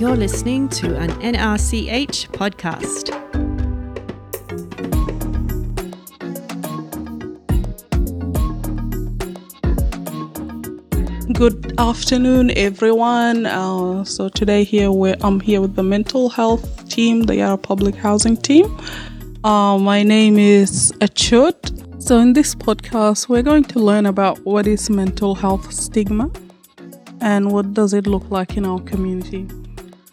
You're listening to an NRCH podcast. Good afternoon, everyone. Uh, so today here we I'm here with the mental health team, the Yarra Public Housing team. Uh, my name is Achut. So in this podcast, we're going to learn about what is mental health stigma and what does it look like in our community.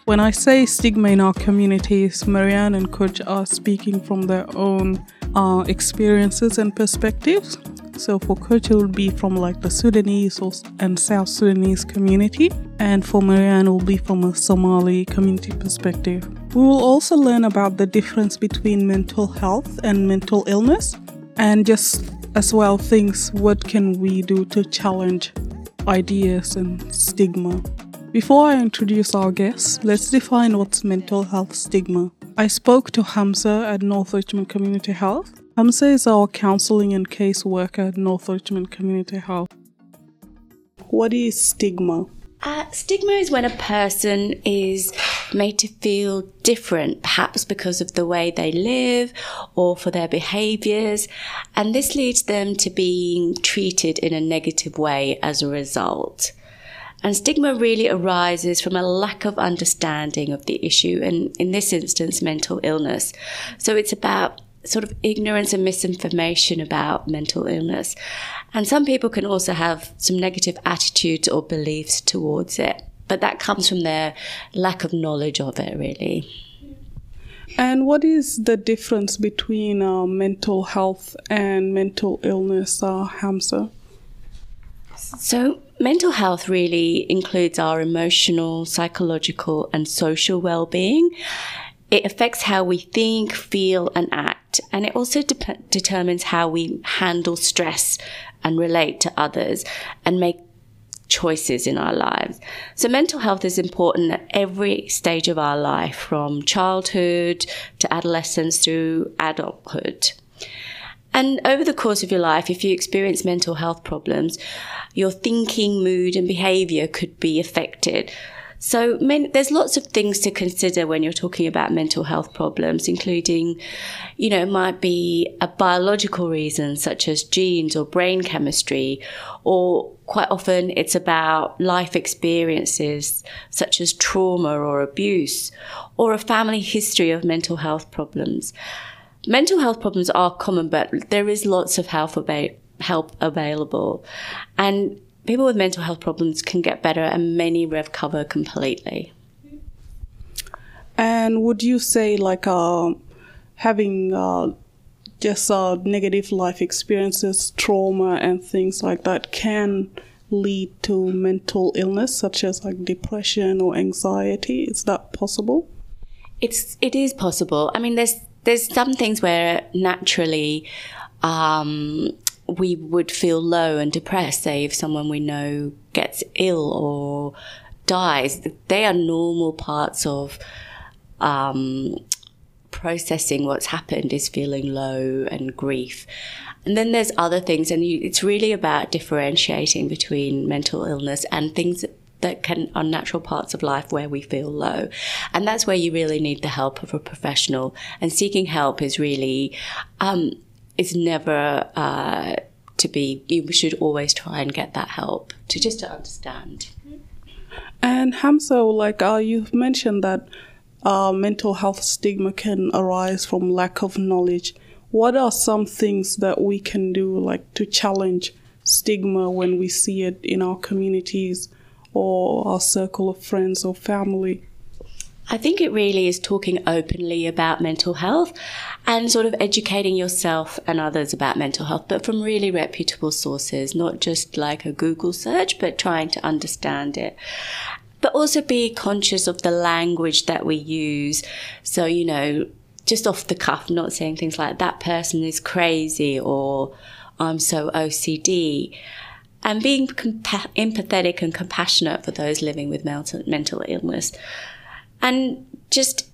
When I say stigma in our communities, Maryan and Kuich are speaking from their own uh, experiences and perspectives. So for Kuich, it will be from like the Sudanese and South Sudanese community, and for Maryan, it will be from a Somali community perspective. We will also learn about the difference between mental health and mental illness, and just as well things what can we do to challenge ideas and stigma. Before I introduce our guests, let's define what's mental health stigma. I spoke to Hamza at North Richmond Community Health Hamza is our counseling and case worker at North Richmond Community Health. What is stigma? Uh, stigma is when a person is made to feel different, perhaps because of the way they live or for their behaviors, and this leads them to being treated in a negative way as a result. And stigma really arises from a lack of understanding of the issue, and in this instance, mental illness. So it's about sort of ignorance and misinformation about mental illness. And some people can also have some negative attitudes or beliefs towards it, but that comes from their lack of knowledge of it, really. And what is the difference between uh, mental health and mental illness, uh, Hamza? So, mental health really includes our emotional, psychological, and social well being. It affects how we think, feel, and act. And it also de- determines how we handle stress and relate to others and make choices in our lives. So, mental health is important at every stage of our life, from childhood to adolescence through adulthood. And over the course of your life, if you experience mental health problems, your thinking, mood, and behavior could be affected. So there's lots of things to consider when you're talking about mental health problems, including, you know, it might be a biological reason such as genes or brain chemistry, or quite often it's about life experiences such as trauma or abuse, or a family history of mental health problems. Mental health problems are common, but there is lots of help, help available. And people with mental health problems can get better and many recover completely. And would you say, like, uh, having uh, just uh, negative life experiences, trauma, and things like that can lead to mental illness, such as like depression or anxiety? Is that possible? It's it is possible. I mean, there's there's some things where naturally um, we would feel low and depressed, say, if someone we know gets ill or dies. They are normal parts of um, processing what's happened, is feeling low and grief. And then there's other things, and you, it's really about differentiating between mental illness and things that can are natural parts of life where we feel low and that's where you really need the help of a professional and seeking help is really um, never uh, to be. You should always try and get that help to just to understand. And Hamza, like uh, you've mentioned that uh, mental health stigma can arise from lack of knowledge. What are some things that we can do, like to challenge stigma when we see it in our communities or our circle of friends or family? I think it really is talking openly about mental health and sort of educating yourself and others about mental health, but from really reputable sources, not just like a Google search, but trying to understand it. But also be conscious of the language that we use. So, you know, just off the cuff, not saying things like that person is crazy or I'm so OCD. And being compa- empathetic and compassionate for those living with mental, illness and just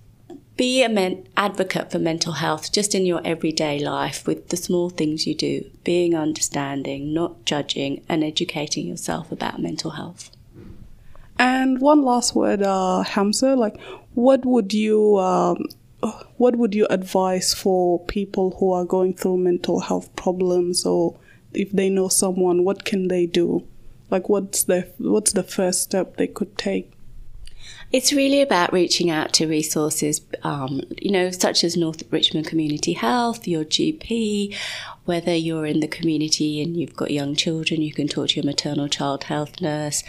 be an advocate for mental health just in your everyday life with the small things you do, being understanding, not judging, and educating yourself about mental health. And one last word, uh, Hamza, like what would you um, what would you advise for people who are going through mental health problems or if they know someone, what can they do? Like what's the what's the first step they could take? It's really about reaching out to resources, um, you know, such as North Richmond Community Health, your GP, whether you're in the community and you've got young children, you can talk to your maternal child health nurse,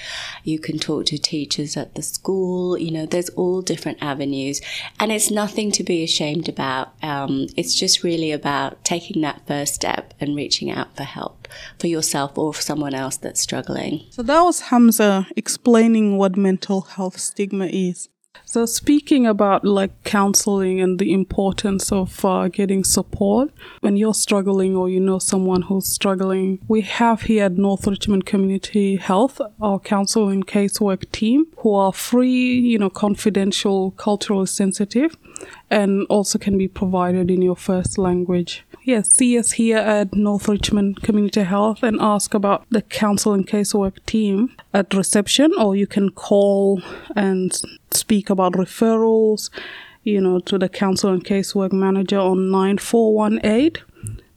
you can talk to teachers at the school, you know, there's all different avenues. And it's nothing to be ashamed about. Um, it's just really about taking that first step and reaching out for help for yourself or for someone else that's struggling. So that was Hamza explaining what mental health stigma is. So, speaking about like counseling and the importance of uh, getting support when you're struggling or you know someone who's struggling, we have here at North Richmond Community Health our counsel and casework team who are free, you know, confidential, culturally sensitive, and also can be provided in your first language yes, see us here at North Richmond Community Health and ask about the counsel and casework team at reception, or you can call and speak about referrals, you know, to the counsel and casework manager on 9418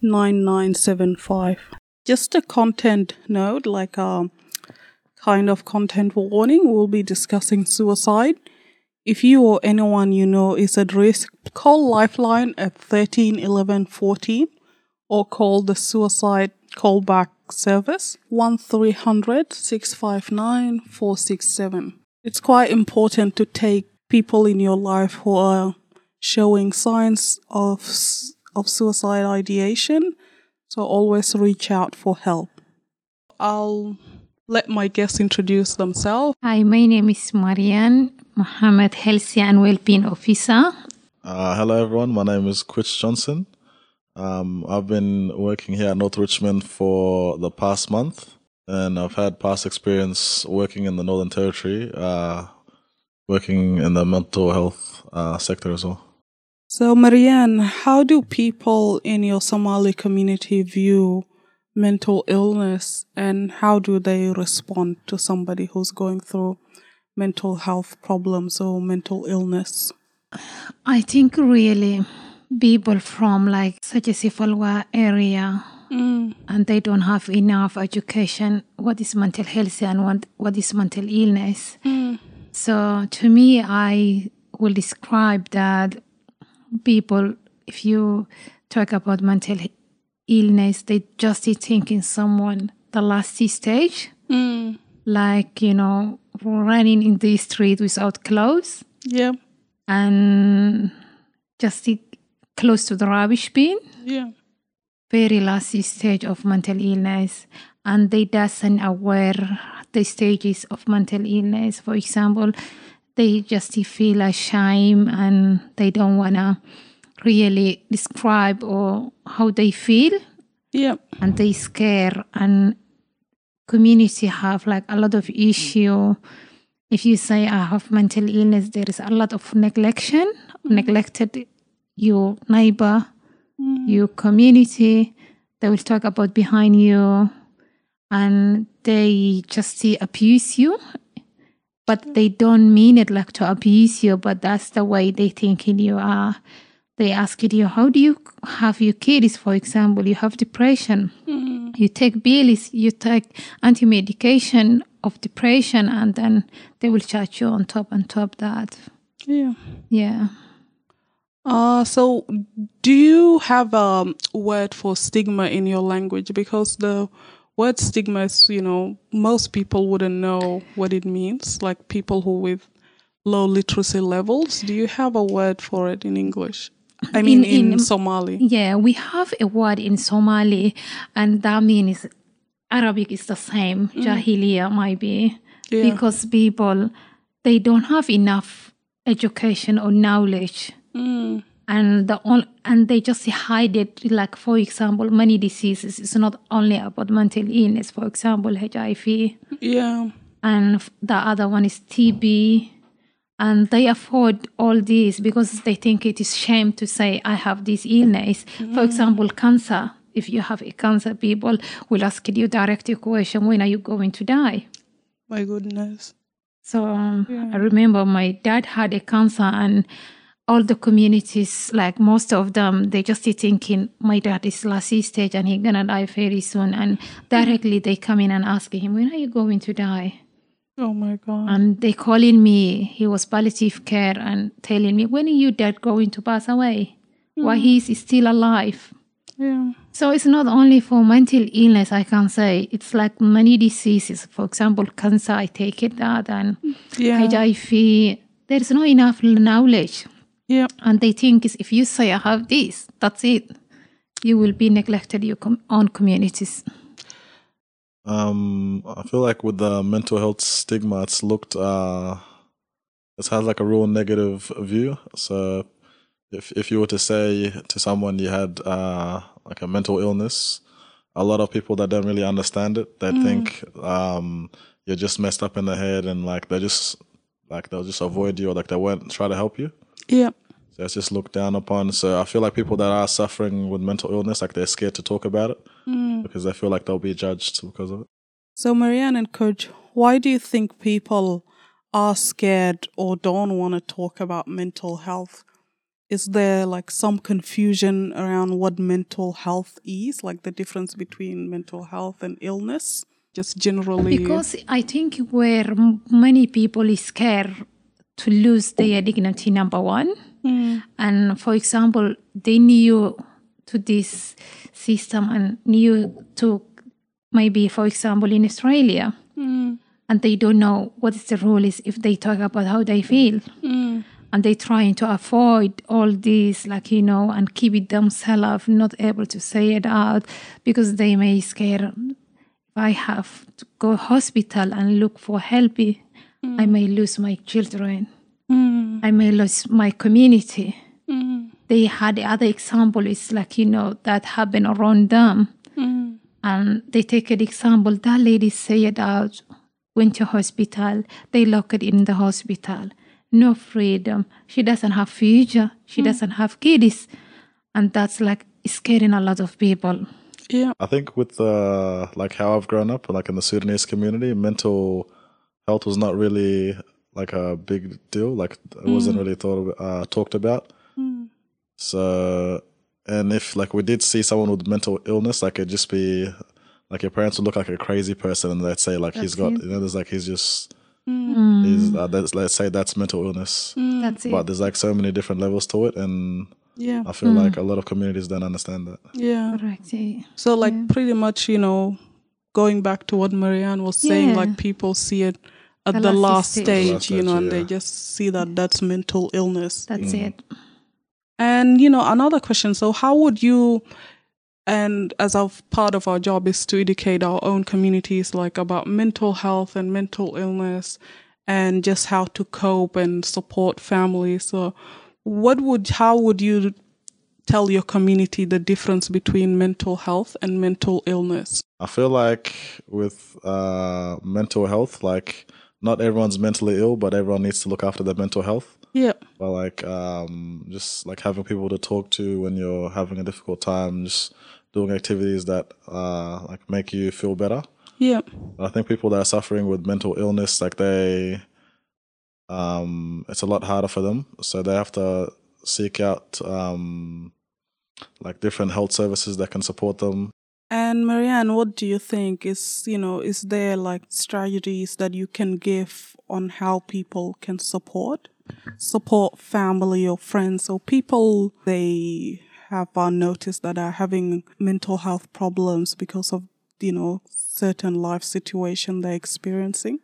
9975. Just a content note, like a um, kind of content warning, we'll be discussing suicide. If you or anyone you know is at risk, call Lifeline at 13 11 14 or call the suicide callback service 1300 659 467. It's quite important to take people in your life who are showing signs of of suicide ideation, so always reach out for help. I'll let my guests introduce themselves. Hi, my name is Maryan Mohamed, Health and Wellbeing Officer. Uh, hello, everyone. My name is Kuich Johnson. Um, I've been working here at North Richmond for the past month, and I've had past experience working in the Northern Territory, uh, working in the mental health uh, sector as well. So, Maryan, how do people in your Somali community view mental illness, and how do they respond to somebody who's going through mental health problems or mental illness? I think really people from like such a Sifalwa area mm. and they don't have enough education what is mental health and what, what is mental illness. Mm. So to me, I will describe that people, if you talk about mental illness, they just thinking someone the last stage. Mm like you know running in the street without clothes. Yeah. And just sit close to the rubbish bin. Yeah. Very last stage of mental illness. And they doesn't aware the stages of mental illness. For example they just feel ashamed and they don't wanna really describe or how they feel. Yeah. And they scare and community have like a lot of issue if you say i have mental illness there is a lot of neglection mm-hmm. neglected your neighbor mm-hmm. your community they will talk about behind you and they just abuse you but they don't mean it like to abuse you but that's the way they think you are they ask you how do you have your kids for example you have depression mm-hmm you take pills, you take anti-medication of depression, and then they will charge you on top and top that. Yeah. Yeah. Uh, so do you have a word for stigma in your language? Because the word stigma is, you know, most people wouldn't know what it means, like people who with low literacy levels. Do you have a word for it in English? I mean, in, in, Somali. Yeah, we have a word in Somali, and that means Arabic is the same. Mm. Jahiliya might be yeah. because people they don't have enough education or knowledge. Mm. And the on, and they just hide it. Like for example, many diseases. It's not only about mental illness. For example, HIV. Yeah. And the other one is TB and they afford all this because they think it is shame to say i have this illness mm. for example cancer if you have a cancer people will ask you direct question when are you going to die my goodness So um, I remember my dad had a cancer, and all the communities, like most of them, they just thinking my dad is last stage and he gonna die very soon. And directly they come in and ask him, when are you going to die? Oh my God. And they calling me. He was palliative care and telling me, when are you dad going to pass away? Why mm. he's still alive? yeah. So it's not only for mental illness, I can say. It's like many diseases. For example, cancer, I take it that, and Yeah. HIV. There's not enough knowledge. Yeah. And they think is if you say I have this, that's it. You will be neglected your com- own communities. Um, I feel like with the mental health stigma, it's looked, uh, it has like a real negative view. So if, if you were to say to someone you had, uh, like a mental illness, a lot of people that don't really understand it, they think, um, you're just messed up in the head and like they just, like they'll just avoid you or like they won't try to help you. Yeah. So it's just looked down upon. So I feel like people that are suffering with mental illness, like they're scared to talk about it mm. because they feel like they'll be judged because of it. So, Maryan and Kuich, why do you think people are scared or don't want to talk about mental health? Is there like some confusion around what mental health is, like the difference between mental health and illness? Just generally. Because I think where m- many people is scared to lose their dignity, number one. Mm. And for example, they new to this system and new to maybe, for example, in Australia. Mm. And they don't know what is the rule is if they talk about how they feel. Mm. And they trying to avoid all this, like, you know, and keep it themselves, not able to say it out because they may scare I have to go hospital and look for help, I may lose my children. Mm. I may lose my community. Mm. They had other examples like, you know, that happened around them. And they take an example, that lady said out, went to hospital, they locked it in the hospital. No freedom. She doesn't have future. She doesn't have kids. And that's like scaring a lot of people. yeah. I think with uh, like how I've grown up, like in the Sudanese community, mental health was not really like a big deal. Like it wasn't really thought of, uh, talked about. So, and if like we did see someone with mental illness, like it'd just be like your parents would look like a crazy person, and they'd say like he's got, That's it. you know, there's like he's just, Mm. he's uh, that's, let's say that's mental illness. That's it. But there's like so many different levels to it, and Yeah. I feel like a lot of communities don't understand that. Yeah. Correct. yeah. So, like, pretty much, you know, going back to what Maryan was saying, Yeah. like, people see it at the, The last last stage. stage, The last you know, stage, and they just see that that's mental illness. That's it. And, you know, another question so, how would you, and as our part of our job is to educate our own communities, like, about mental health and mental illness and just how to cope and support families. So, what would, how would you tell your community the difference between mental health and mental illness? I feel like with uh, mental health, like not everyone's mentally ill, but everyone needs to look after their mental health. Yeah. But like um, just like having people to talk to when you're having a difficult time, just doing activities that uh, like make you feel better. Yeah. I think people that are suffering with mental illness, like they, um, it's a lot harder for them. So they have to seek out um, like different health services that can support them. And Maryan, what do you think is, you know, is there like strategies that you can give on how people can support, support family or friends or people they have uh, noticed that are having mental health problems because of, you know, certain life situation they're experiencing?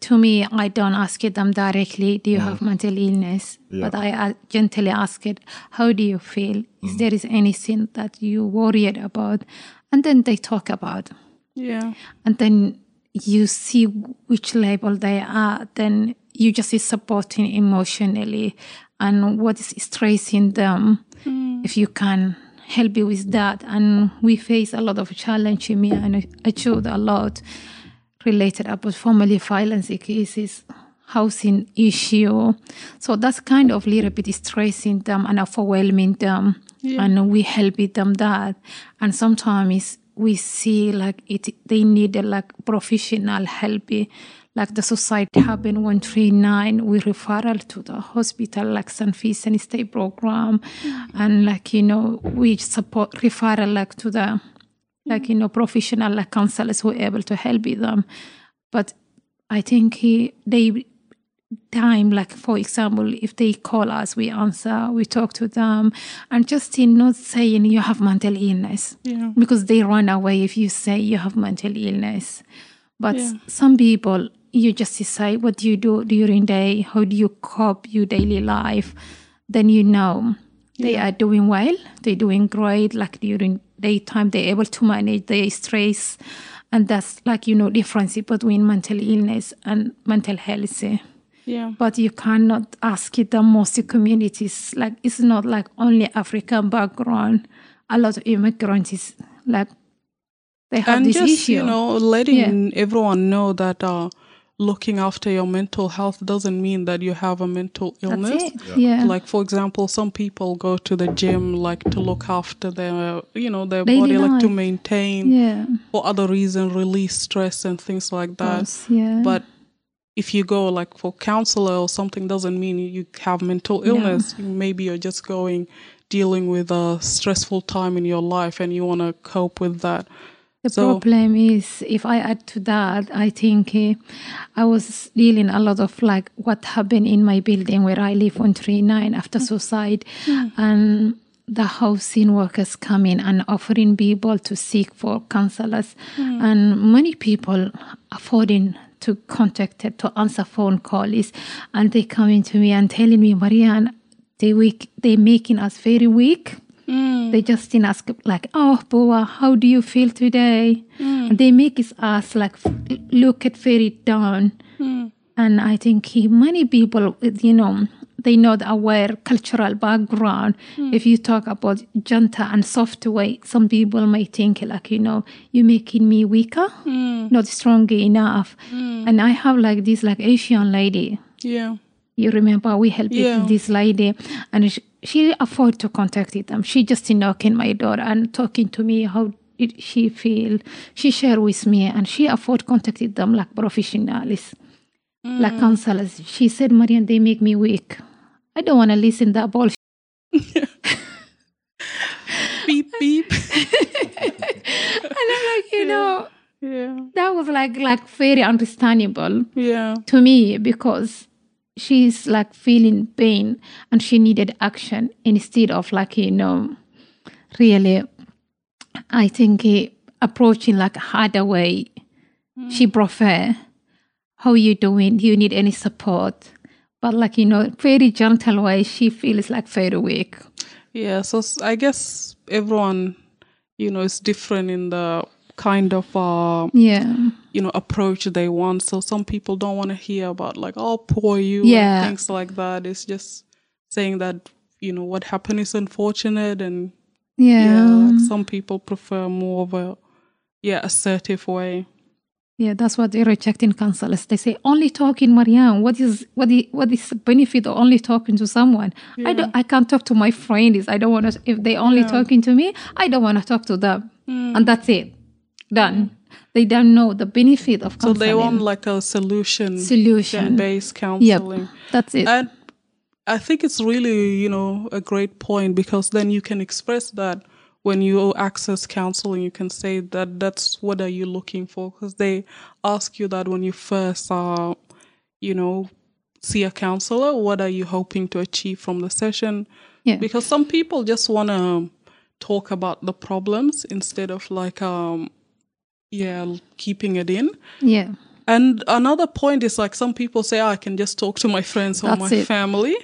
To me, I don't ask it them directly, do you have mental illness? Yeah. But I uh, gently ask it, how do you feel? Is there is anything that you worried about? And then they talk about. Yeah. And then you see which level they are. Then you just is supporting emotionally and what is stressing them. Hmm. If you can help you with that. And we face a lot of challenge in me and I showed a lot related about family violence cases, housing issue. So that's kind of little bit stressing them and overwhelming them. And we help them that. And sometimes we see like it they need uh, like professional help. like the society happened 139 we referral to the hospital like St. Vincent State program and like you know we support referral like to the like you know professional like counselors who are able to help them but I think he, they time like for example if they call us we answer we talk to them. And just in not saying you have mental illness Yeah. because they run away if you say you have mental illness. But Yeah. some people you just decide what do you do during day how do you cope your daily life? Then you know they are doing well they're doing great like during daytime they're able to manage their stress. And that's like you know difference between mental illness and mental health eh? Yeah. but you cannot ask it. The most communities like it's not like only african background. A lot of immigrants is like they have and this just issue. you know letting everyone know that uh, looking after your mental health doesn't mean that you have a mental that's illness. it. Yeah, like for example some people go to the gym like to look after their you know their Daily body like to maintain yeah. for other reason release stress and things like that. Course, yeah. But if you go like for counselor or something doesn't mean you have mental illness. Maybe you're just going dealing with a stressful time in your life and you want to cope with that. The So- problem is, if I add to that, I think eh, I was dealing a lot of like what happened in my building where I live on 39 after mm. suicide, mm. and the housing workers coming and offering people to seek for counselors, mm. and many people affording to contact it, to answer phone calls, and they coming to me and telling me, Maryan, they weak, they making us very weak. Mm. They just didn't ask like, "Oh, Boa, how do you feel today?" Mm. And they make us like look at very down. Mm. And I think many people, you know, they not aware cultural background. Hmm. If you talk about gentle and soft way, some people may think like, you know, you're making me weaker, hmm. not strong enough. Hmm. And I have like this like Asian lady. Yeah. You remember we helped Yeah. this lady and she, she afford to contact them. She just knocking my door and talking to me how did she feel? She share with me and she afford contacted them like professionals. Like counselors. She said Maryan they make me weak i don't want to listen that bullshit. Beep beep. And i'm like you know yeah. That was like like very understandable yeah. to me because she's like feeling pain and she needed action instead of like you know really i think eh, approaching like a harder way. She prefer how you doing? Do you need any support but like you know very gentle way she feels like very weak Yeah, so I guess everyone, you know, is different in the kind of, uh, yeah you know, approach they want. So some people don't want to hear about like, oh, poor you, Yeah. things like that. It's just saying that, you know, what happened is unfortunate, and yeah yeah, like some people prefer more of a, yeah, assertive way. Yeah, that's what they're rejecting counselors. They say only talking, Maryan. What is what is what is the benefit of only talking to someone? I don't. I can't talk to my friends. I don't want to. If they only talking to me, I don't want to talk to them. Hmm. And that's it. Done. They don't know the benefit of counseling. So they want like a solution, solution. based Yep, counseling. that's it. And I think it's really, you know, a great point because then you can express that when you access counseling, you can say that that's what are you looking for because they ask you that when you first, uh, you know, see a counselor. What are you hoping to achieve from the session? yeah. Because some people just want to talk about the problems instead of like, um, yeah, keeping it in. yeah. And another point is like some people say, oh, I can just talk to my friends or That's my it. family.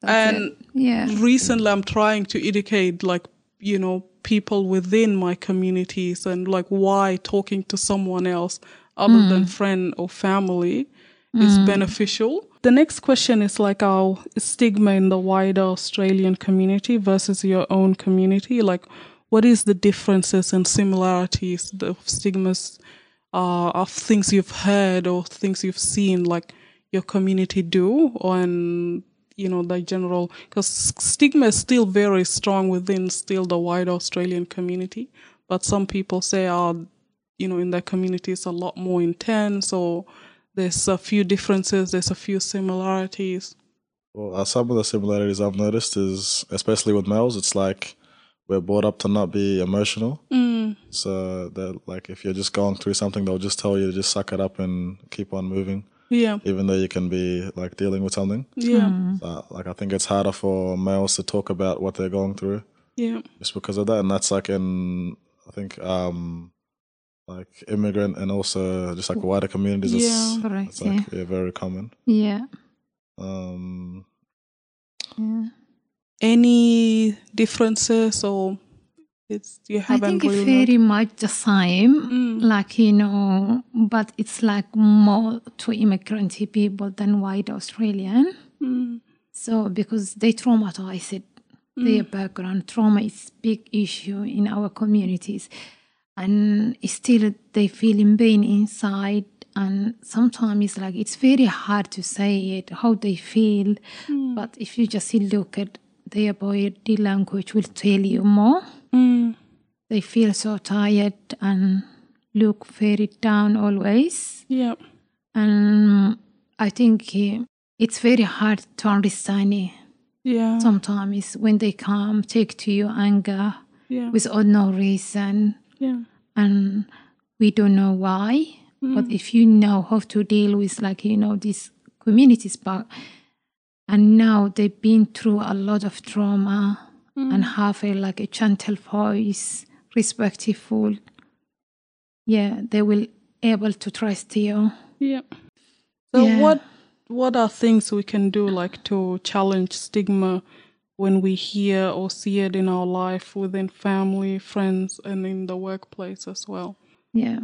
That's and it. Yeah. recently I'm trying to educate like, you know, people within my communities and like why talking to someone else other Mm. than friend or family is beneficial. The next question is like our stigma in the wider Australian community versus your own community. Like, what is the differences and similarities, the stigmas uh, of things you've heard or things you've seen, like your community do, and you know the general because stigma is still very strong within still the wider Australian community. But some people say, oh, you know, in their community it's a lot more intense or there's a few differences, there's a few similarities. Well, uh, some of the similarities I've noticed is, especially with males, it's like we're brought up to not be emotional. Mm. So that like if you're just going through something, they'll just tell you to just suck it up and keep on moving, Yeah, even though you can be like dealing with something. yeah, Uh, like I think it's harder for males to talk about what they're going through yeah, just because of that, and that's like in I think um like immigrant and also just like wider communities. It's, Yeah. Correct. it's Yeah. like yeah, very common. Yeah. Um, Yeah. Any differences or it's you I haven't think it's very much the same. Mm. Like, you know, but it's like more to immigrant people than white Australian. Mm. So because they traumatized their background, trauma is big issue in our communities, and still they feel in pain inside. And sometimes it's like it's very hard to say it how they feel, but if you just look at their body language, will tell you more. Mm. They feel so tired and look very down always. Yeah, And I think it's very hard to understand it. Yeah, sometimes when they come take to you anger yeah, without no reason. Yeah, and we don't know why but if you know how to deal with like you know these communities but and now they've been through a lot of trauma and mm. have a like a gentle voice respectful yeah they will able to trust you yeah. So Yeah. what what are things we can do like to challenge stigma when we hear or see it in our life within family, friends, and in the workplace as well? yeah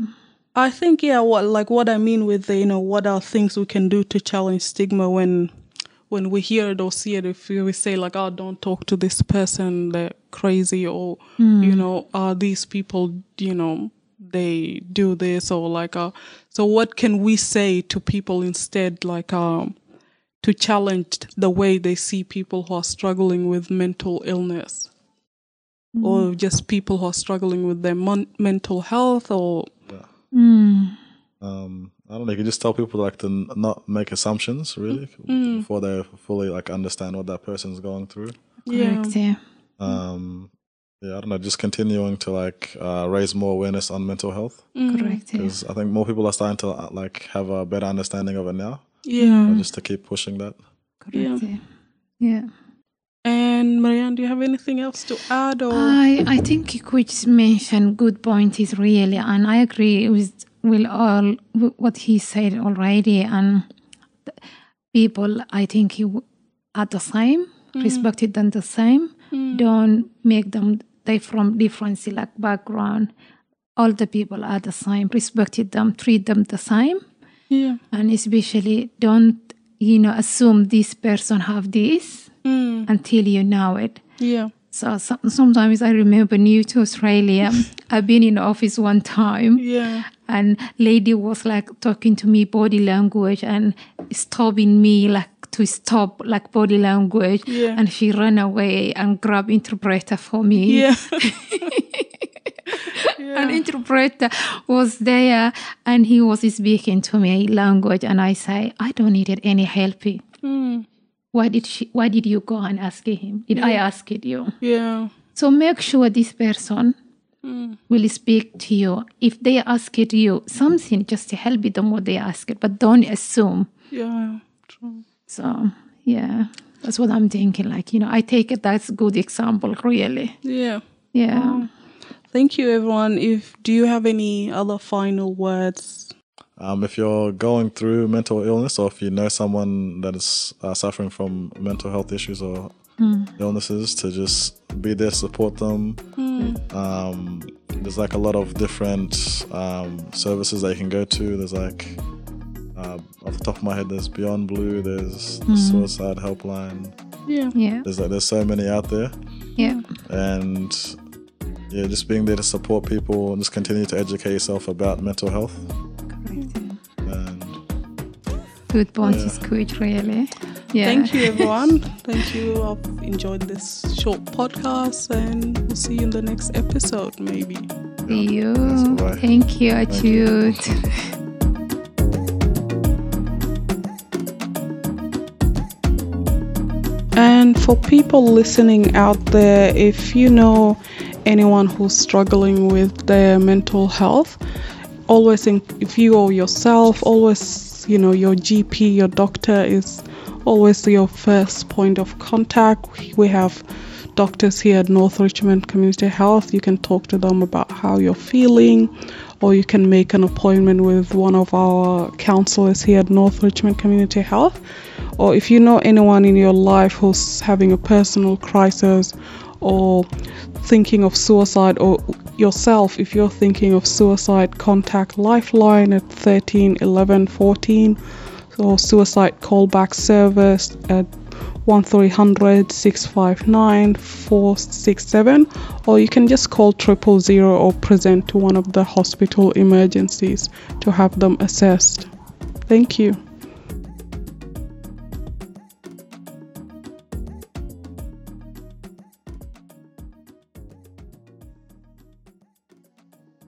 I think yeah, what like what I mean with the, you know what are things we can do to challenge stigma when when we hear it or see it. If we say like, oh, don't talk to this person, they're crazy, or you know, are these people, you know, they do this or like, uh, so what can we say to people instead, like, um, to challenge the way they see people who are struggling with mental illness? Or just people who are struggling with their mon- mental health, or mm. um, I don't know. You can just tell people like to n- not make assumptions really Mm. before they fully like understand what that person's going through. yeah, correct yeah Um, yeah, I don't know. Just continuing to like uh, raise more awareness on mental health correct yeah. because I think more people are starting to uh, like have a better understanding of it now. yeah. uh, Just to keep pushing that. correct yeah. yeah. And Maryan, do you have anything else to add? Or I I think Kuich mentioned a good point is really, and I agree with with all what he said already. And people, I think he are the same, respected them the same. Don't make them they from different like background. All the people are the same. Respected them, treat them the same, yeah, and especially don't you know assume this person have this mm, until you know it. yeah, So, so sometimes I remember new to Australia. I've been in office one time yeah, and lady was like talking to me body language and stopping me like to stop like body language Yeah. and she ran away and grabbed interpreter for me. yeah, An interpreter was there and he was speaking to me language and I say, I don't need any help. mm, Why did she why did you go and ask him? Did I ask it you? yeah, So make sure this person mm, will speak to you. If they ask it you something, just to help them what they ask it, but don't assume. yeah, true. So yeah, that's what I'm thinking. Like you know, I take it that's good example, really. Yeah. Yeah. Thank you, everyone. If do you have any other final words? Um, if you're going through mental illness or if you know someone that is uh, suffering from mental health issues or illnesses, to just be there, support them. Um, there's like a lot of different um, services that you can go to. There's like, uh, off the top of my head, there's Beyond Blue, there's the Suicide Helpline. Yeah. Yeah. There's like, there's so many out there, Yeah. and yeah, just being there to support people and just continue to educate yourself about mental health. Correct. yeah. And Good point is good, really. Yeah. Thank you, everyone. Thank you. I've enjoyed this short podcast, and we'll see you in the next episode, maybe. See you. Thank you, Achut. And for people listening out there, if you know anyone who's struggling with their mental health, always think if you or yourself, always, you know, your GP, your doctor is always your first point of contact. We have doctors here at North Richmond Community Health. You can talk to them about how you're feeling, or you can make an appointment with one of our counselors here at North Richmond Community Health. Or if you know anyone in your life who's having a personal crisis or thinking of suicide, or yourself, if you're thinking of suicide, contact Lifeline at 13 11 14 or suicide callback service at 1300 659 467 or you can just call triple zero or present to one of the hospital emergencies to have them assessed. Thank you.